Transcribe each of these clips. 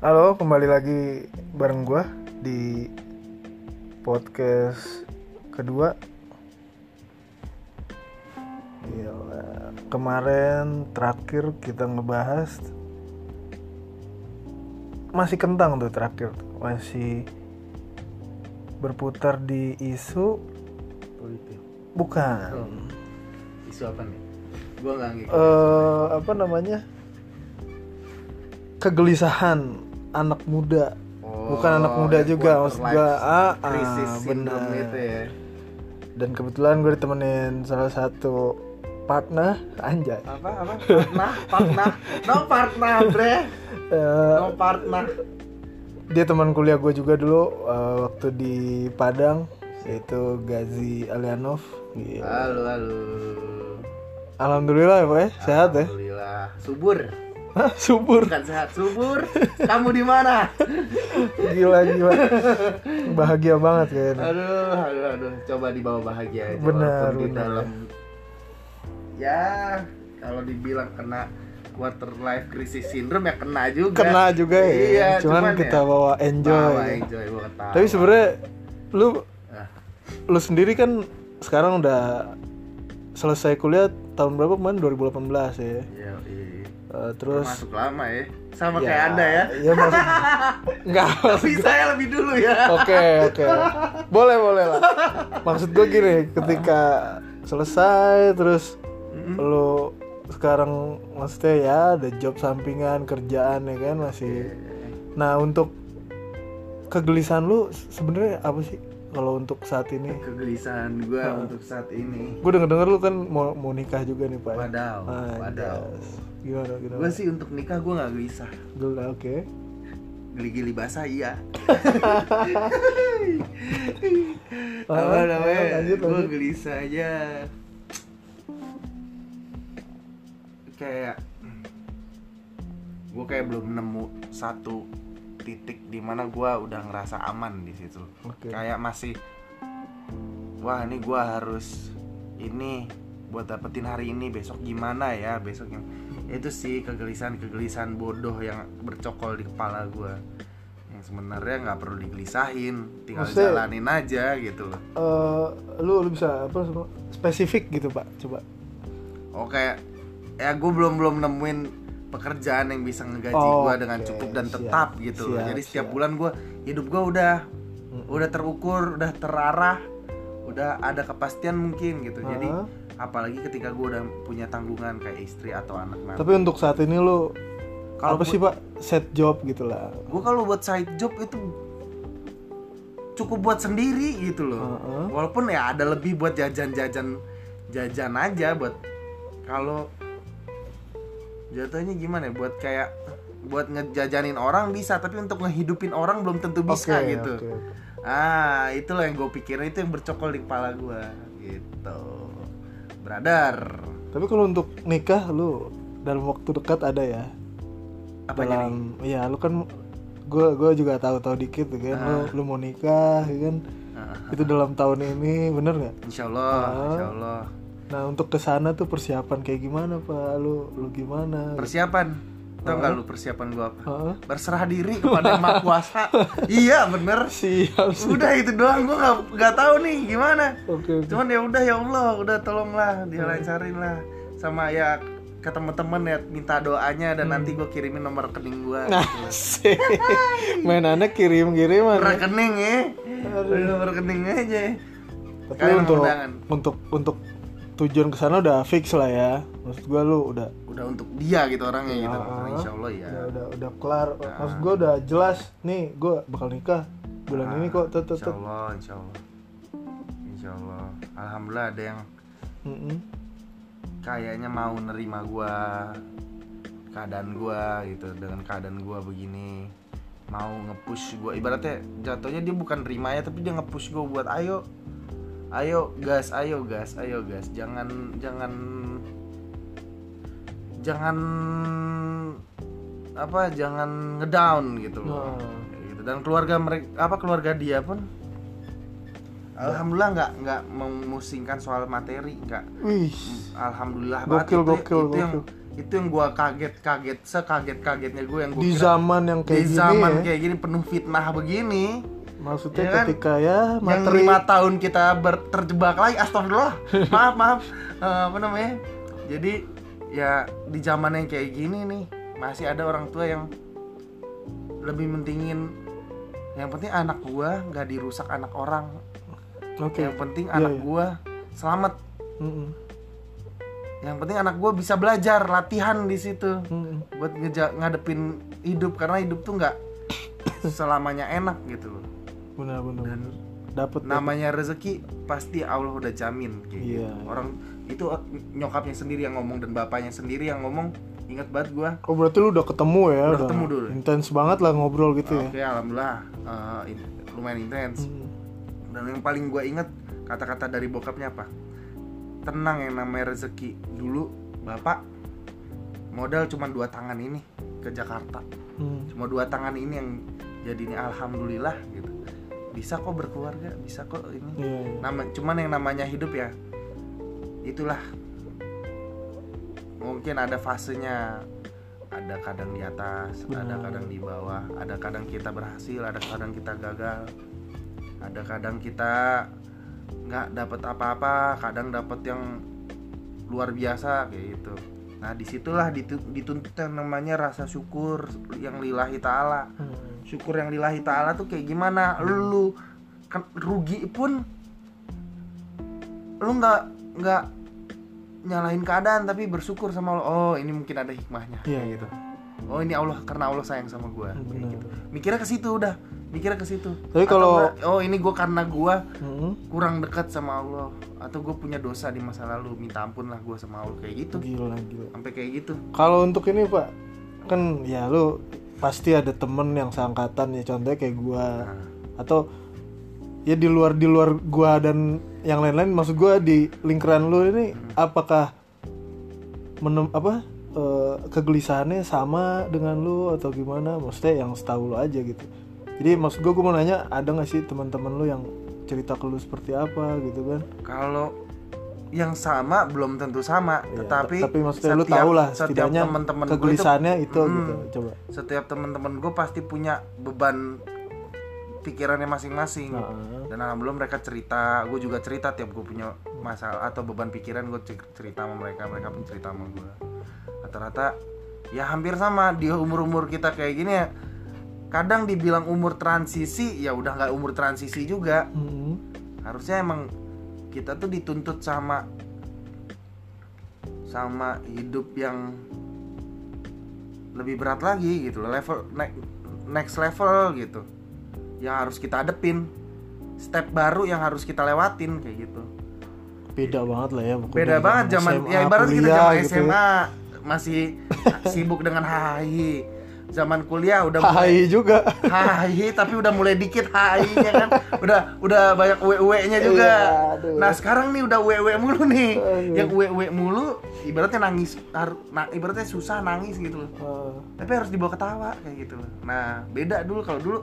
Halo, kembali lagi bareng gua di podcast kedua. Gila. Kemarin terakhir kita ngebahas masih kentang tuh terakhir, masih berputar di isu politik bukan Oh. isu apa nih gua nggak ngikut eh apa namanya kegelisahan anak muda. Oh, bukan anak muda yang juga maksud gua ah, ah, benar. itu ya. Dan kebetulan gue ditemenin salah satu partner anjay. Apa apa? Partner? Partner? No partner bre. Eh, no partner. dia teman kuliah gue juga dulu eh, waktu di Padang yaitu Gazi Alianov Gila. halo halo. Alhamdulillah ya Pak ya. Sehat ya? Alhamdulillah. Subur Hah, subur. Bukan sehat subur. Kamu di mana? Gila gila. Bahagia banget kayaknya. Aduh aduh aduh. Coba dibawa bahagia aja Benar, walaupun di benar. dalam. Ya kalau dibilang kena quarter life crisis syndrome ya kena juga. Kena juga ya. Iya cuman, kita ya, bawa enjoy. Bawa enjoy ketawa. Tapi sebenarnya lu Ah, lu sendiri kan sekarang udah selesai kuliah tahun berapa? Kemarin 2018 ya. Iya, iya. Eh, terus masuk lama ya. Sama Ya, kayak anda ya. ya maksud enggak tapi saya lebih dulu ya. Oke oke. Boleh boleh lah. Maksud gue gini ketika selesai terus lu sekarang maksudnya ya ada job sampingan kerjaan ya kan masih nah untuk kegelisahan lu sebenarnya apa sih kalau untuk saat ini? Kegelisahan gua untuk saat ini. Gue denger denger lu kan mau mau nikah juga nih pak. Wadaw Ah, wadaw. yes. gimana gimana? Gua sih untuk nikah gua nggak gelisah. Gila, oke. Geli-geli basah iya. Apa ah, namanya? gue gelisah aja. Kayak gue kayak belum nemu satu titik di mana gue udah ngerasa aman di situ. Oke. kayak masih wah ini gue harus ini buat dapetin hari ini besok gimana ya besok yang itu sih kegelisahan kegelisahan bodoh yang bercokol di kepala gue yang sebenarnya nggak perlu digelisahin tinggal Maksudnya- jalanin aja gitu loh. Eh, lu lu bisa apa spesifik gitu pak coba. Oh kayak ya gue belum belum nemuin pekerjaan yang bisa ngegaji Oh, gue dengan oke. cukup dan Siap, tetap gitu loh siap, jadi setiap siap. bulan gue hidup gue udah udah terukur udah terarah udah ada kepastian mungkin gitu jadi Aha. apalagi ketika gue udah punya tanggungan kayak istri atau anak nanti Tapi untuk saat ini lu Kalau apa buat- sih pak set job gitu lah. gue kalau buat side job itu cukup buat sendiri gitu loh Heeh. walaupun ya ada lebih buat jajan-jajan jajan aja buat kalau jatuhnya gimana ya? Buat kayak buat ngejajanin orang bisa tapi untuk ngehidupin orang belum tentu bisa Oke, gitu. oke. ah itulah yang gue pikirin itu yang bercokol di kepala gue gitu. Brother. Tapi kalau untuk nikah lu dalam waktu dekat ada ya? apa nih? dalam ya lu kan gue gue juga tahu-tahu dikit tuh kan? Lu lu mau nikah kan? Ah, itu dalam tahun ini bener nggak? insya Allah Ah. insya Allah Nah untuk ke sana tuh persiapan kayak gimana pak? Lu lu gimana? persiapan tau nggak lu persiapan gue apa Heeh. berserah diri kepada yang maha kuasa iya bener Siap sih. udah itu doang gue nggak nggak tahu nih gimana Oke oke. cuman ya udah ya Allah udah tolonglah dilancarin lah sama ya ke temen-temen ya minta doanya dan nanti gue kirimin nomor rekening gue Nah, sih. Mainannya kirim-kiriman. ya. rekening ya nomor rekening aja Tapi Kalian untuk undangan. untuk untuk tujuan ke sana udah fix lah ya. Maksud gua lu udah udah untuk dia gitu orangnya gitu Ah. insya Allah ya udah udah, udah kelar. Maksud gua udah jelas nih gua bakal nikah bulan ini kok tet tet. insya Allah insya Allah insya Allah alhamdulillah ada yang Mm-mm. kayaknya mau nerima gua keadaan gua gitu dengan keadaan gua begini mau ngepush gua ibaratnya jatuhnya dia bukan nerima ya tapi dia ngepush gua buat ayo ayo gas ayo gas ayo gas. Jangan jangan jangan apa jangan ngedown gitu loh. Kayak gitu. dan keluarga mereka apa keluarga dia pun alhamdulillah nggak nggak memusingkan soal materi nggak. Alhamdulillah Gokil, banget. Itu, gokil, itu yang gokil. itu yang gua kaget kaget sekaget kagetnya gue yang gue di zaman yang kayak di gini zaman ya. kayak gini penuh fitnah begini maksudnya Ya kan? ketika ya yang materi lima tahun kita terjebak lagi astagfirullah maaf maaf Eh, apa namanya jadi ya di zaman yang kayak gini nih masih ada orang tua yang lebih mentingin yang penting anak gua nggak dirusak anak orang oke yang penting Iya, anak iya. gua selamat Mm-mm. yang penting anak gua bisa belajar latihan di situ Mm-mm. buat ngeja- ngadepin hidup karena hidup tuh nggak selamanya enak gitu loh benar benar dan dapat namanya rezeki pasti Allah udah jamin kayak gitu. orang itu nyokapnya sendiri yang ngomong dan bapaknya sendiri yang ngomong ingat banget gua. Oh berarti lu udah ketemu ya? Udah ketemu dulu. intens banget lah ngobrol gitu ya? Oke alhamdulillah eh, in- lumayan intens. Mm. dan yang paling gua ingat kata-kata dari bokapnya apa? Tenang yang namanya rezeki dulu bapak modal cuma dua tangan ini ke Jakarta. Mm. cuma dua tangan ini yang jadinya alhamdulillah gitu bisa kok berkeluarga bisa kok ini iya. nama cuman yang namanya hidup ya itulah mungkin ada fasenya ada kadang di atas ada Benar. kadang di bawah ada kadang kita berhasil ada kadang kita gagal ada kadang kita nggak dapat apa-apa kadang dapat yang luar biasa kayak gitu nah di situlah ditu- dituntut yang namanya rasa syukur yang lillahi ta'ala. Mm. syukur yang lillahi ta'ala tuh kayak gimana? Lu kan rugi pun lu nggak nggak nyalahin keadaan tapi bersyukur sama Allah. Oh ini mungkin ada hikmahnya. Iya, kayak gitu. Oh ini Allah karena Allah sayang sama Benar. gitu. Mikirnya ke situ udah mikirnya ke situ. Tapi kalau- oh ini gua karena gua Mm. kurang dekat sama Allah. Atau gue punya dosa di masa lalu minta ampun lah gua sama Allah. Kayak gitu. Gila gila. Sampai kayak gitu. Kalau untuk ini pak kan ya lu pasti ada temen yang seangkatan ya contohnya kayak gua. Nah, atau ya di luar di luar gua dan yang lain-lain maksud gua di lingkaran lu ini apakah menem apa eh, kegelisahannya sama dengan lu atau gimana? Maksudnya yang setahu lu aja gitu jadi maksud gua gua mau nanya ada nggak sih teman-teman lu yang cerita ke lu seperti apa gitu kan? Kalau yang sama belum tentu sama. Ya, tetapi tapi maksudnya lu setiap- tahu lah setiap setidaknya teman-teman gua itu kegelisahannya itu, Hmm. gitu coba. Setiap teman-teman gue pasti punya beban pikirannya masing-masing. Nah, dan alhamdulillah mereka cerita gue juga cerita tiap gue punya masalah atau beban pikiran gue cerita sama mereka mereka pun cerita sama gue rata-rata ya hampir sama di umur umur kita kayak gini ya kadang dibilang umur transisi ya udah nggak umur transisi juga. Hmm. harusnya emang kita tuh dituntut sama sama hidup yang lebih berat lagi gitu loh. Level ne- next level gitu. Yang harus kita adepin step baru yang harus kita lewatin kayak gitu. Beda banget lah ya beda banget zaman SMA, ya ibarat kita zaman gitu ya. SMA masih sibuk dengan HI zaman kuliah udah mulai HI juga. HI tapi udah mulai dikit HI-nya kan? Udah udah banyak UW-nya juga. Iya, nah sekarang nih udah UW mulu nih. Aduh. yang UW mulu ibaratnya nangis har- na- ibaratnya susah nangis gitu loh. Eh, tapi harus dibawa ketawa kayak gitu loh. Nah beda dulu kalau dulu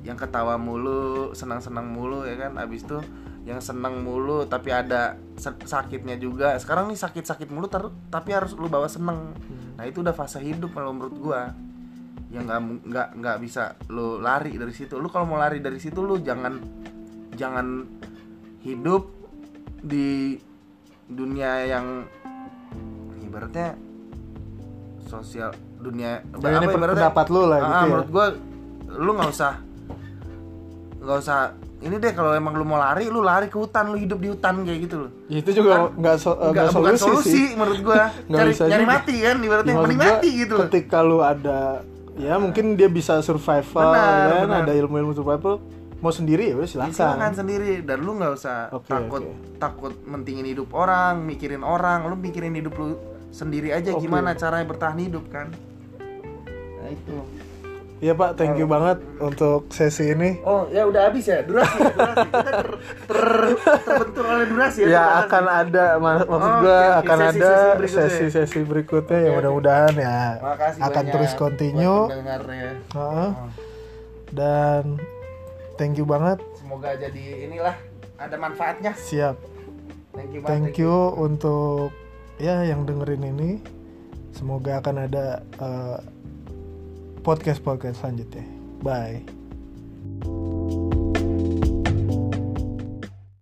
yang ketawa mulu senang-senang mulu ya kan? Abis itu yang senang mulu tapi ada sa- sakitnya juga. Sekarang nih sakit-sakit mulu tapi harus lu bawa seneng. Nah itu udah fase hidup kalau menurut gua yang nggak nggak nggak bisa lu lari dari situ. Lu kalau mau lari dari situ lu jangan jangan hidup di dunia yang ibaratnya sosial dunia ini pendapat lu lah Ah, gitu ya. menurut gua lu nggak usah nggak usah ini deh kalau emang lu mau lari lu lari ke hutan lu hidup di hutan kayak gitu loh. Ya itu juga nggak so, Nggak, nggak bukan solusi, solusi sih menurut gua. Cari nyari juga. mati kan ibaratnya Ya, mending mati gitu loh. ketika lu ada ya mungkin dia bisa survival Benar, kan benar. ada ilmu-ilmu survival mau sendiri ya udah Ya, silakan silakan sendiri dan lu nggak usah Oke, takut oke. takut mentingin hidup orang mikirin orang lu mikirin hidup lu sendiri aja Oke. gimana caranya bertahan hidup kan nah itu Iya pak, thank you banget untuk sesi ini. oh ya udah habis ya durasi durasi kita ter, ter- terbentur oleh durasi ya Ya akan ada, mak- maksud Oh, gua oke. akan Sesi-sesi ada berikutnya. sesi-sesi berikutnya oke. mudah-mudahan ya Makasih akan terus continue. pendengarnya. Heeh. Oh. dan thank you banget, semoga jadi inilah ada manfaatnya siap. thank you banget Thank you untuk ya yang dengerin ini. semoga akan ada podcast podcast selanjutnya. Bye